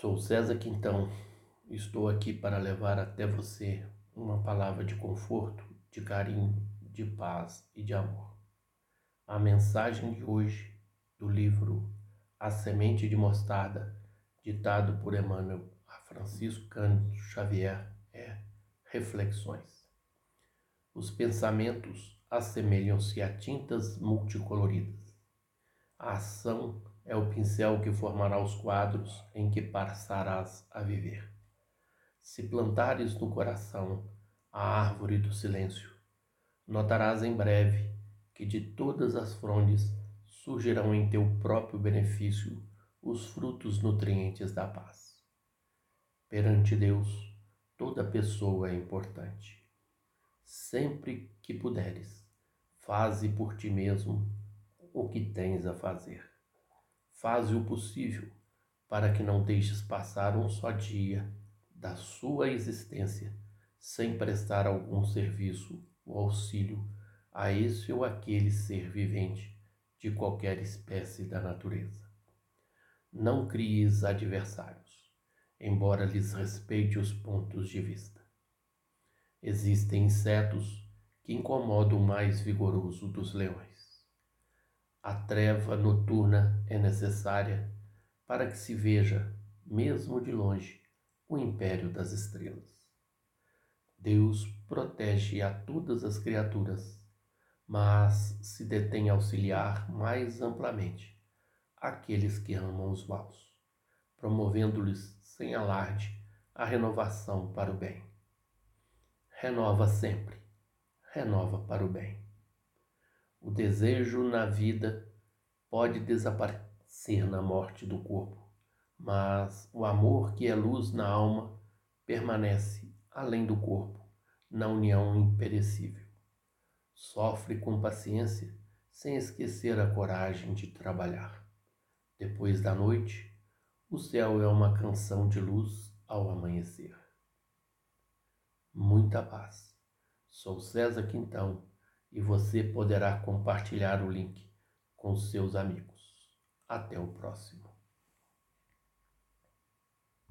Sou César Quintão. Estou aqui para levar até você uma palavra de conforto, de carinho, de paz e de amor. A mensagem de hoje do livro A Semente de Mostarda, ditado por Emmanuel a Francisco Cândido Xavier, é Reflexões. Os pensamentos assemelham-se a tintas multicoloridas. A ação é o pincel que formará os quadros em que passarás a viver. Se plantares no coração a árvore do silêncio, notarás em breve que de todas as frondes surgirão em teu próprio benefício os frutos nutrientes da paz. Perante Deus, toda pessoa é importante. Sempre que puderes, faze por ti mesmo o que tens a fazer. Faze o possível para que não deixes passar um só dia da sua existência sem prestar algum serviço ou auxílio a esse ou aquele ser vivente de qualquer espécie da natureza. Não cries adversários, embora lhes respeite os pontos de vista. Existem insetos que incomodam o mais vigoroso dos leões. A treva noturna é necessária para que se veja, mesmo de longe, o império das estrelas. Deus protege a todas as criaturas, mas se detém a auxiliar mais amplamente aqueles que amam os maus, promovendo-lhes sem alarde a renovação para o bem. Renova sempre, renova para o bem. O desejo na vida pode desaparecer na morte do corpo, mas o amor que é luz na alma permanece além do corpo, na união imperecível. Sofre com paciência, sem esquecer a coragem de trabalhar. Depois da noite, o céu é uma canção de luz ao amanhecer. Muita paz. Sou César Quintão e você poderá compartilhar o link com seus amigos. Até o próximo.